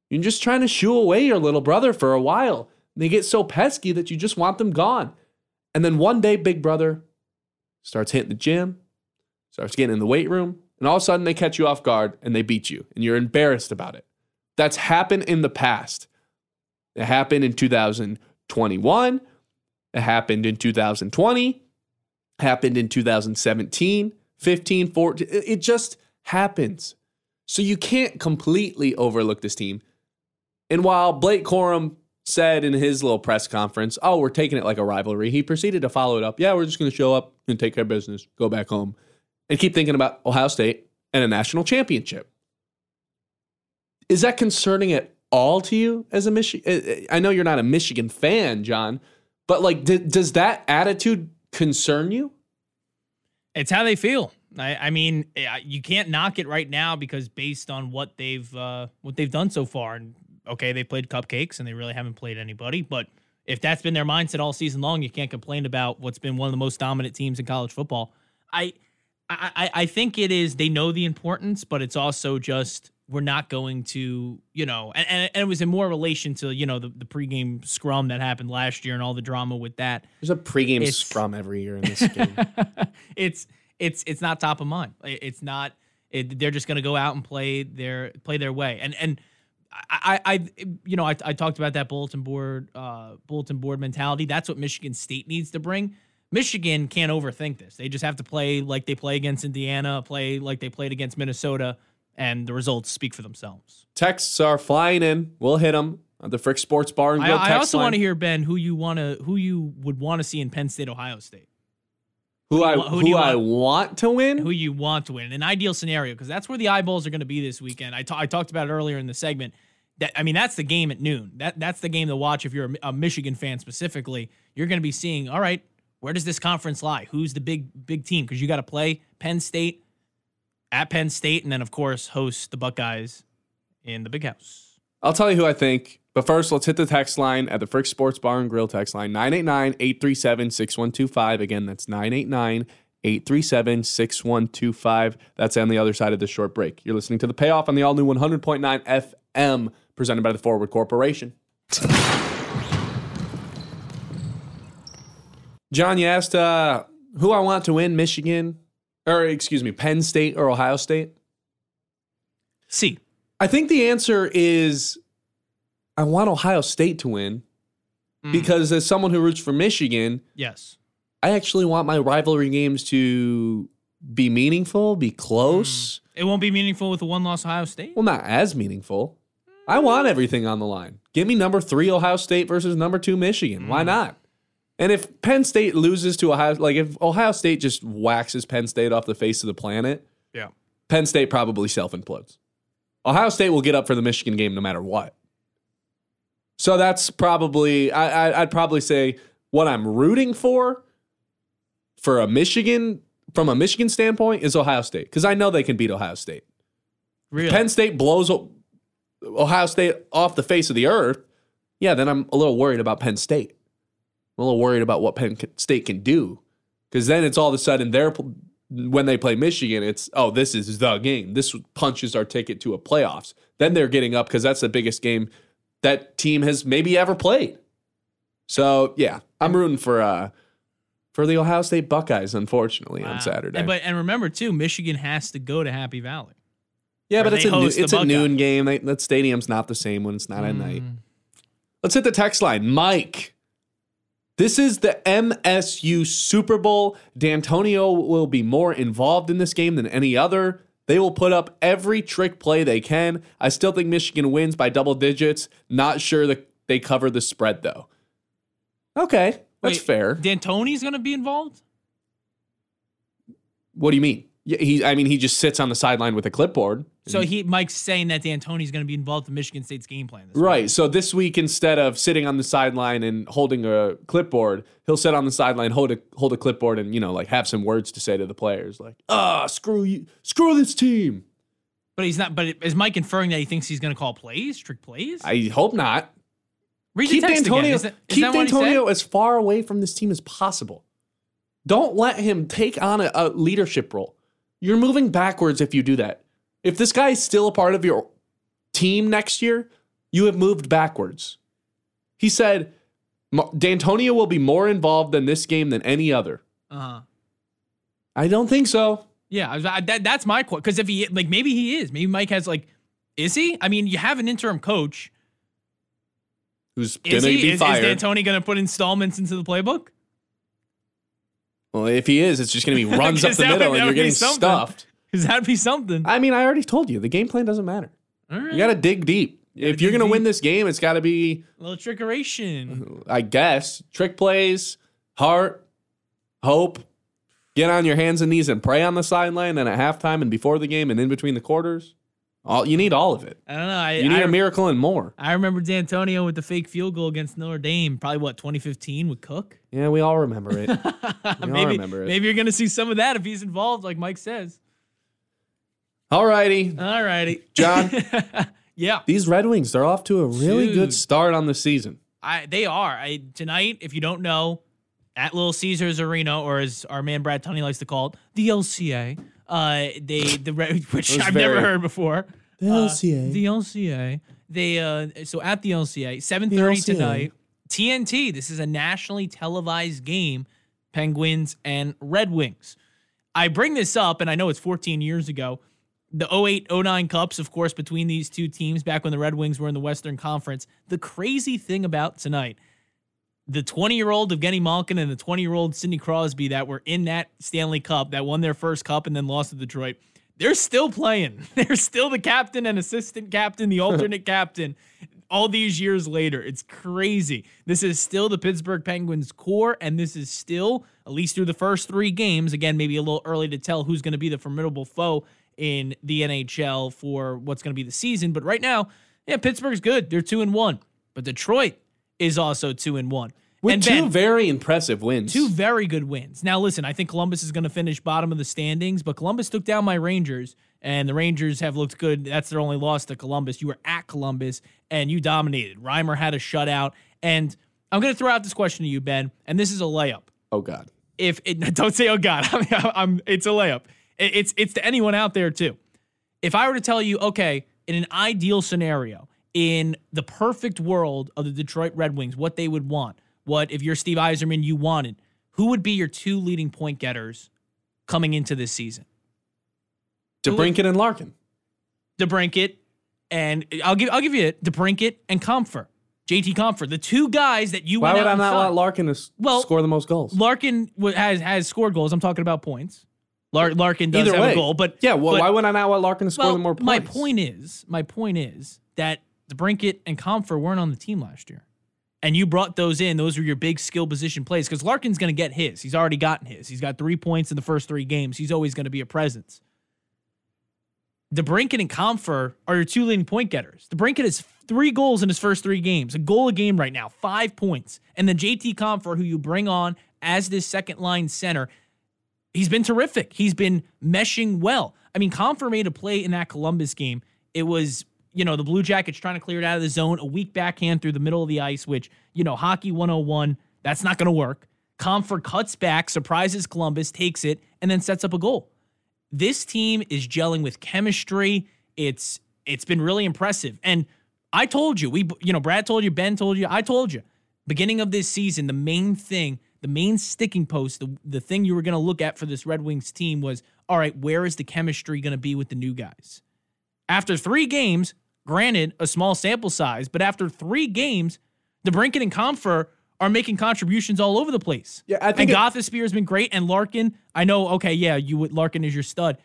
E: You're just trying to shoo away your little brother for a while. They get so pesky that you just want them gone. And then one day, big brother starts hitting the gym, starts getting in the weight room, and all of a sudden they catch you off guard and they beat you, and you're embarrassed about it. That's happened in the past. It happened in 2021. It happened in 2020 happened in 2017, 15, 14. It just happens. So you can't completely overlook this team. And while Blake Corum said in his little press conference, oh, we're taking it like a rivalry, he proceeded to follow it up. Yeah, we're just going to show up and take care of business, go back home, and keep thinking about Ohio State and a national championship. Is that concerning at all to you as a Michigan? I know you're not a Michigan fan, John, but like, d- does that attitude concern you?
D: It's how they feel. I, I mean, eh, you can't knock it right now because based on what they've uh, what they've done so far, and okay, they played cupcakes and they really haven't played anybody. But if that's been their mindset all season long, you can't complain about what's been one of the most dominant teams in college football. I, I, I think it is. They know the importance, but it's also just we're not going to, you know, and, and, and it was in more relation to you know the, the pregame scrum that happened last year and all the drama with that.
E: There's a pregame
D: It's-
E: scrum every year in this game. *laughs*
D: it's it's it's not top of mind. It's not. It, they're just going to go out and play their play their way. And and I, I, I you know I, I talked about that bulletin board uh, bulletin board mentality. That's what Michigan State needs to bring. Michigan can't overthink this. They just have to play like they play against Indiana, play like they played against Minnesota, and the results speak for themselves.
E: Texts are flying in. We'll hit them at the Frick Sports Bar and
D: I,
E: Grill
D: I
E: text
D: also want to hear Ben who you want to who you would want to see in Penn State, Ohio State.
E: who I
D: who do
E: who
D: you
E: I
D: want?
E: want to win.
D: who you want to win. An ideal scenario because that's where the eyeballs are going to be this weekend. I I talked about it earlier in the segment. That I mean, that's the game at noon. That that's the game to watch if you're a, a Michigan fan specifically. You're going to be seeing, all right, where does this conference lie? Who's the big big team? Because you got to play Penn State at Penn State, and then of course host the Buckeyes in the Big House.
E: I'll tell you who I think. But first, let's hit the text line at the Frick Sports Bar and Grill text line 989 837 6125. Again, that's 989 837 6125. That's on the other side of the short break. You're listening to The Payoff on the all new 100.9 FM, presented by the Forward Corporation. John, you asked uh, who I want to win Michigan, or excuse me, Penn State or Ohio State.
D: See,
E: I think the answer is I want Ohio State to win mm. because as someone who roots for Michigan,
D: yes,
E: I actually want my rivalry games to be meaningful, be close. Mm.
D: it won't be meaningful with a one loss Ohio State.
E: Well, not as meaningful. I want mm. everything on the line. Give me number three Ohio State versus number two Michigan. Why not? And if Penn State loses to Ohio, like if Ohio State just waxes Penn State off the face of the planet,
D: Yeah.
E: Penn State probably self implodes. Ohio State will get up for the Michigan game no matter what. So that's probably I, I I'd probably say what I'm rooting for for a Michigan from a Michigan standpoint is Ohio State because I know they can beat Ohio State.
D: Really?
E: Penn State blows Ohio State off the face of the earth. Yeah, then I'm a little worried about Penn State. I'm a little worried about what Penn State can do because then it's all of a sudden they're when they play Michigan, it's oh this is the game. This punches our ticket to a playoffs. Then they're getting up because that's the biggest game that team has maybe ever played. So yeah, I'm rooting for uh for the Ohio State Buckeyes, unfortunately, on Saturday.
D: And, but and remember too, Michigan has to go to Happy Valley.
E: yeah, but it's a
D: the
E: it's a noon game. They, that stadium's not the same when it's not at night.
D: Mm.
E: Let's hit the text line. Mike, this is the MSU Super Bowl. Dantonio will be more involved in this game than any other. They will put up every trick play they can. I still think Michigan wins by double digits. Not sure that they cover the spread, though. Okay, that's
D: Wait,
E: fair.
D: Dantonio's going to be involved.
E: What do you mean? He. I mean, he just sits on the sideline with a clipboard.
D: So he Mike's saying that Dantonio's going to be involved in Michigan State's game plan. This
E: Right. So this week, instead of sitting on the sideline and holding a clipboard, he'll sit on the sideline, hold a hold a clipboard, and you know, like have some words to say to the players, like "Ah, screw you, screw this team."
D: But he's not. But is Mike inferring that he thinks he's going to call plays, trick plays?
E: I hope not.
D: Read
E: keep Dantonio.
D: Is that, is
E: keep Dantonio as far away from this team as possible. Don't let him take on a, a leadership role. You're moving backwards if you do that. If this guy is still a part of your team next year, you have moved backwards. He said, Dantonio will be more involved in this game than any other.
D: Uh-huh.
E: I don't think so.
D: Yeah, I I- that, that's my quote. Because if he like, maybe he is. Maybe Mike has like, is he? I mean, you have an interim coach.
E: Who's
D: Is
E: gonna
D: he?
E: be
D: Is, is? Dantonio going to put installments into the playbook?
E: well, if he is, it's just gonna be *laughs* runs up the
D: that would-
E: middle and you're getting
D: something.
E: stuffed. *laughs*
D: Because that'd be something.
E: I mean, I already told you the game plan doesn't matter.
D: All right.
E: You got to dig deep. If you're
D: dig
E: to win
D: deep.
E: this game, it's got to be,
D: a little trickeration.
E: I guess, trick plays, heart, hope. Get on your hands and knees and pray on the sideline, and at halftime and before the game and in between the quarters. All you need all of it.
D: I don't know. I,
E: You need
D: I,
E: a miracle and more.
D: I remember Dantonio with the fake field goal against Notre Dame, probably what 2015 with Cook.
E: Yeah, we all remember it. *laughs*
D: we maybe
E: remember it.
D: maybe you're gonna see some of that if he's involved, like Mike says.
E: All righty,
D: All righty,
E: John. *laughs*
D: yeah,
E: These Red Wings, they're off to a really
D: Dude.
E: good start on the season.
D: I they are. I tonight, if you don't know, at Little Caesars Arena, or as our man Brad Tunney likes to call it, the LCA. Uh, they the Red- *laughs* which I've never heard before.
E: The
D: Uh,
E: LCA.
D: the LCA. They uh so at the LCA, 7:30
E: LCA.
D: tonight. TNT. This is a nationally televised game. Penguins and Red Wings. I bring this up, and I know it's 14 years ago. The 08 09 Cups, of course, between these two teams back when the Red Wings were in the Western Conference. The crazy thing about tonight, the 20 year old Evgeny Malkin and the 20 year old Sidney Crosby that were in that Stanley Cup, that won their first cup and then lost to Detroit, they're still playing. *laughs* They're still the captain and assistant captain, the *laughs* alternate captain. All these years later, it's crazy. This is still the Pittsburgh Penguins core, and this is still, at least through the first three games, again, maybe a little early to tell who's going to be the formidable foe in the NHL for what's going to be the season. But right now, yeah, Pittsburgh's good. They're two and one. But Detroit is also two and one.
E: With
D: and
E: two
D: Ben,
E: very impressive wins.
D: Two very good wins. Now, listen, I think Columbus is going to finish bottom of the standings, but Columbus took down my Rangers, and the Rangers have looked good. That's their only loss to Columbus. You were at Columbus, and you dominated. Reimer had a shutout. And I'm going to throw out this question to you, Ben, and this is a layup.
E: oh God.
D: If it, *laughs* don't say, oh God, *laughs* I mean, I'm, it's a layup. It- it's, it's to anyone out there, too. If I were to tell you, okay, in an ideal scenario, in the perfect world of the Detroit Red Wings, what they would want, what if you're Steve Yzerman, you wanted, who would be your two leading point getters coming into this season?
E: DeBrincat and Larkin.
D: DeBrincat and I'll give I'll give you it, DeBrincat and Compher. JT Compher, the two guys that you
E: Why would I not let Larkin s-
D: Well,
E: score the most goals?
D: Larkin has has scored goals. I'm talking about points. Lar- Larkin does
E: Either
D: have
E: way.
D: a goal, but
E: yeah, well,
D: but-
E: why would I not want Larkin to score
D: well,
E: the more points?
D: my point is, my point is that the DeBrincat and Compher weren't on the team last year. And you brought those in. Those were your big skill position plays because Larkin's going to get his. He's already gotten his. He's got three points in the first three games. He's always going to be a presence. The DeBrincat and Compher are your two leading point getters. The DeBrincat has three goals in his first three games, a goal a game right now, five points. And then JT Compher, who you bring on as this second line center, he's been terrific. He's been meshing well. I mean, Compher made a play in that Columbus game. It was, you know, the Blue Jackets trying to clear it out of the zone, a weak backhand through the middle of the ice, which, you know, hockey 101, that's not going to work. Compher cuts back, surprises Columbus, takes it, and then sets up a goal. This team is gelling with chemistry. It's it's been really impressive. And I told you, we you know, Brad told you, Ben told you, I told you, beginning of this season, the main thing, the main sticking post, the, the thing you were going to look at for this Red Wings team was, all right, where is the chemistry going to be with the new guys? After three games, granted a small sample size, but after three games, DeBrincat and Compher are making contributions all over the place.
E: Yeah, I think
D: and Gostisbehere has been great, and Larkin. I know. Okay, yeah, you would Larkin is your stud.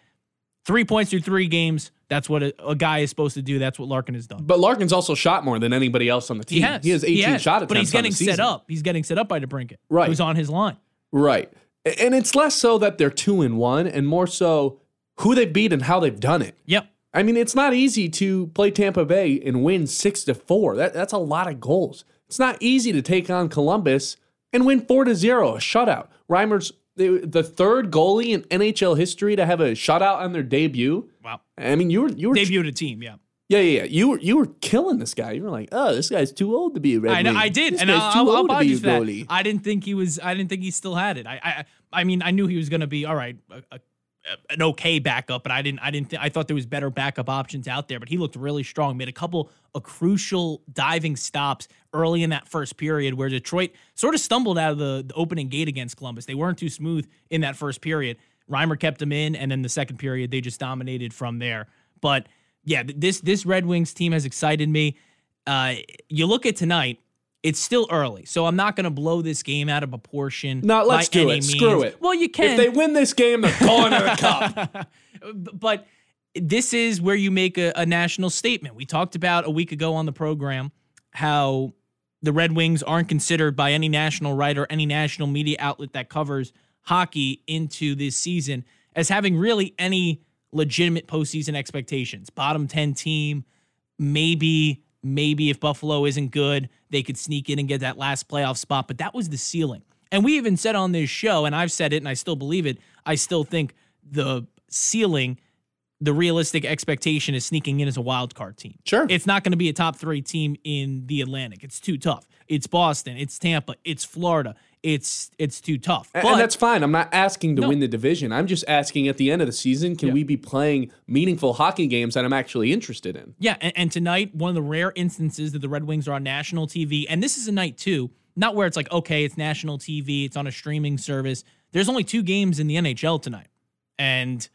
D: Three points through three games. That's what a, a guy is supposed to do. That's what Larkin has done.
E: But Larkin's also shot more than anybody else on the team.
D: He has.
E: He has 18
D: has.
E: shot attempts.
D: but he's getting set up. He's getting set up by DeBrincat,
E: Right.
D: Who's on his line?
E: Right. And it's less so that they're two and one and more so who they beat and how they've done it.
D: Yep.
E: I mean, it's not easy to play Tampa Bay and win six to four. That, that's a lot of goals. It's not easy to take on Columbus and win four to zero, a shutout. Reimer's the, the third goalie in NHL history to have a shutout on their debut.
D: Wow.
E: I mean, you were you were
D: Debuted a team. Yeah.
E: yeah yeah yeah you were you were killing this guy. You were like, oh, this guy's too old to be a Red
D: I know. I did,
E: This
D: and I'll,
E: too
D: I'll, I'll
E: old to
D: buy
E: be
D: you
E: a
D: for that.
E: goalie.
D: I didn't think he was. I didn't think he still had it. I. I, I mean, I knew he was going to be all right, a, a, an okay backup, but I didn't. I didn't. Th- I thought there was better backup options out there. But he looked really strong. Made a couple of crucial diving stops early in that first period, where Detroit sort of stumbled out of the, the opening gate against Columbus. They weren't too smooth in that first period. Reimer kept them in, and then the second period they just dominated from there. But yeah, this this Red Wings team has excited me. Uh, you look at tonight. It's still early, so I'm not going to blow this game out of proportion.
E: No, let's do it. Screw it.
D: Well, you can.
E: If they win this game, they're going to the *laughs* cup.
D: but this is where you make a, a national statement. We talked about a week ago on the program how the Red Wings aren't considered by any national writer, any national media outlet that covers hockey into this season as having really any legitimate postseason expectations. Bottom 10 team, maybe, maybe if Buffalo isn't good, they could sneak in and get that last playoff spot. But that was the ceiling. And we even said on this show, and I've said it and I still believe it, I still think the ceiling, the realistic expectation is sneaking in as a wild card team.
E: Sure.
D: It's not going to be a top three team in the Atlantic. It's too tough. It's Boston, it's Tampa, it's Florida. It's it's too tough.
E: And-
D: But
E: and that's fine. I'm not asking to
D: No.
E: win the division. I'm just asking at the end of the season, can we be playing meaningful hockey games that I'm actually interested in?
D: Yeah, and, and tonight, one of the rare instances that the Red Wings are on national TV, and this is a night too, not where it's like, okay, it's national TV, it's on a streaming service. There's only two games in the NHL tonight. And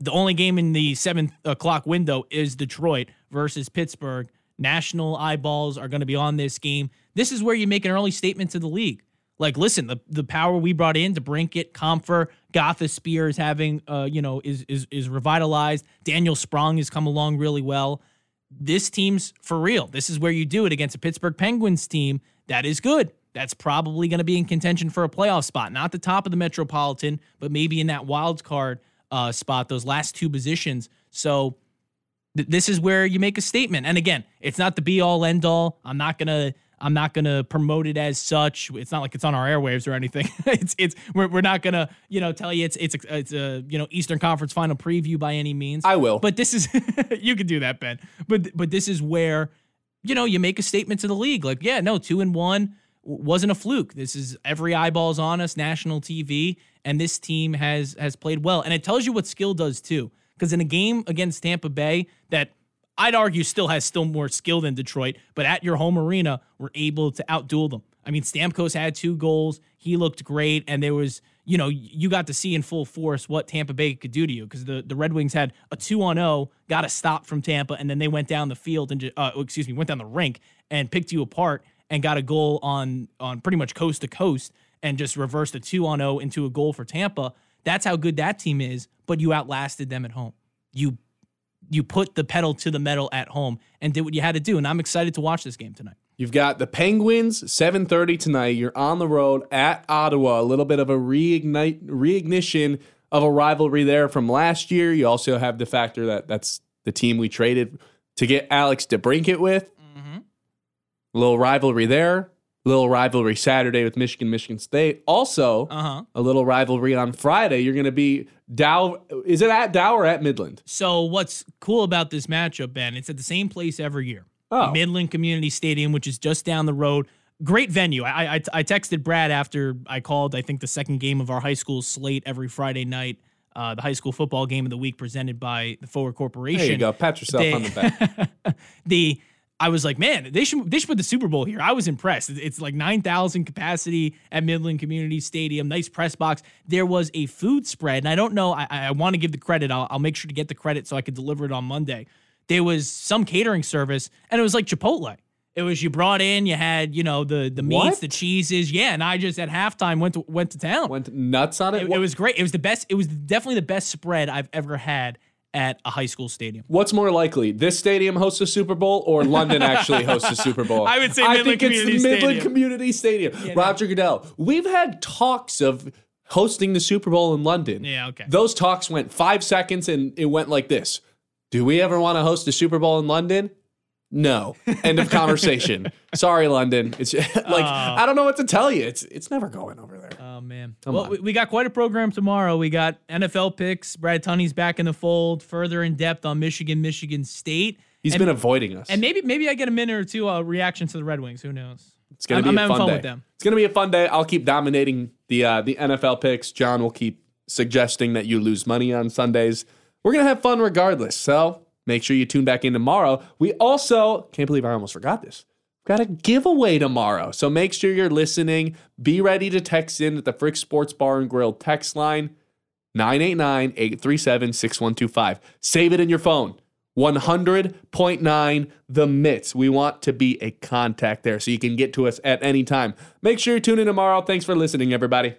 D: the only game in the seven o'clock uh, window is Detroit versus Pittsburgh. National eyeballs are going to be on this game. This is where you make an early statement to the league. Like, listen, the, the power we brought in to Brinkett, Compher, Gotha Spear is having, uh, you know, is is is revitalized. Daniel Sprong has come along really well. This team's for real. This is where you do it against a Pittsburgh Penguins team that is good. That's probably going to be in contention for a playoff spot, not the top of the Metropolitan, but maybe in that wild card uh, spot, those last two positions. So th- this is where you make a statement. And again, it's not the be all end all. I'm not gonna I'm not gonna promote it as such. It's not like it's on our airwaves or anything. *laughs* it's it's we're, we're not gonna you know tell you it's it's a, it's a you know Eastern Conference Final preview by any means.
E: I will.
D: But this is *laughs* you can do that, Ben. But but this is where you know you make a statement to the league like yeah no two and one wasn't a fluke. This is every eyeball's on us, national TV, and this team has has played well, and it tells you what skill does too. Because in a game against Tampa Bay that I'd argue still has still more skill than Detroit, but at your home arena, we're able to outduel them. I mean, Stamkos had two goals. He looked great, and there was, you know, you got to see in full force what Tampa Bay could do to you because the, the Red Wings had a two on zero, got a stop from Tampa, and then they went down the field and uh, excuse me, went down the rink and picked you apart and got a goal on on pretty much coast to coast and just reversed a two on zero into a goal for Tampa. That's how good that team is. But you outlasted them at home. You you put the pedal to the metal at home and did what you had to do. And I'm excited to watch this game tonight.
E: You've got the Penguins, 7:30 tonight. You're on the road at Ottawa. A little bit of a reignite, reignition of a rivalry there from last year. You also have the factor that that's the team we traded to get Alex DeBrincat with. A little rivalry there. Little rivalry Saturday with Michigan, Michigan State. Also,
D: Uh huh.
E: a little rivalry on Friday. You're going to be Dow. Is it at Dow or at Midland?
D: So what's cool about this matchup, Ben? It's at the same place every year.
E: Oh.
D: Midland Community Stadium, which is just down the road. Great venue. I, I I texted Brad after I called. I think the second game of our high school slate every Friday night. Uh, the high school football game of the week presented by the Forward Corporation.
E: There you go. Pat yourself
D: They-
E: on the back. *laughs*
D: the I was like, man, they should they should put the Super Bowl here. I was impressed. It's- like nine thousand capacity at Midland Community Stadium. Nice press box. There was a food spread, and I don't know. I, I want to give the credit. I'll, I'll make sure to get the credit so I could deliver it on Monday. There was some catering service, and it was like Chipotle. It was you brought in, you had you know the the meats,
E: What?
D: the cheeses, yeah. And I just at halftime went to went to town.
E: Went nuts on it.
D: it, it was great. It was the best. It was definitely the best spread I've ever had at a high school stadium.
E: What's more likely, this stadium hosts a Super Bowl or London actually hosts a Super Bowl? *laughs*
D: I would say
E: I
D: Midland
E: think it's
D: Community
E: Midland
D: Stadium.
E: Community Stadium. Roger Goodell. We've had talks of hosting the Super Bowl in London.
D: Yeah, okay.
E: Those talks went five seconds and it went like this. Do we ever want to host a Super Bowl in London? No. End of *laughs* conversation. Sorry, London. It's *laughs* like oh. I don't know what to tell you. It's it's never going over
D: man. well, we, we got quite a program tomorrow. We got NFL picks. Brad Tunney's back in the fold. Further in depth on Michigan, Michigan State.
E: He's
D: and-
E: been avoiding us.
D: And maybe maybe I get a minute or two uh, reaction to the Red Wings. Who knows?
E: It's gonna
D: I'm-
E: be
D: I'm
E: a
D: having
E: fun
D: fun
E: day.
D: with them.
E: It's gonna be a fun day. I'll keep dominating the uh, the NFL picks. John will keep suggesting that you lose money on Sundays. We're gonna have fun regardless. So make sure you tune back in tomorrow. We also can't believe I almost forgot this. Got a giveaway tomorrow. So make sure you're listening. Be ready to text in at the Frick Sports Bar and Grill text line 989-837-6125. Save it in your phone. 100.9 The Mix. We want to be a contact there so you can get to us at any time. Make sure you tune in tomorrow. Thanks for listening, everybody.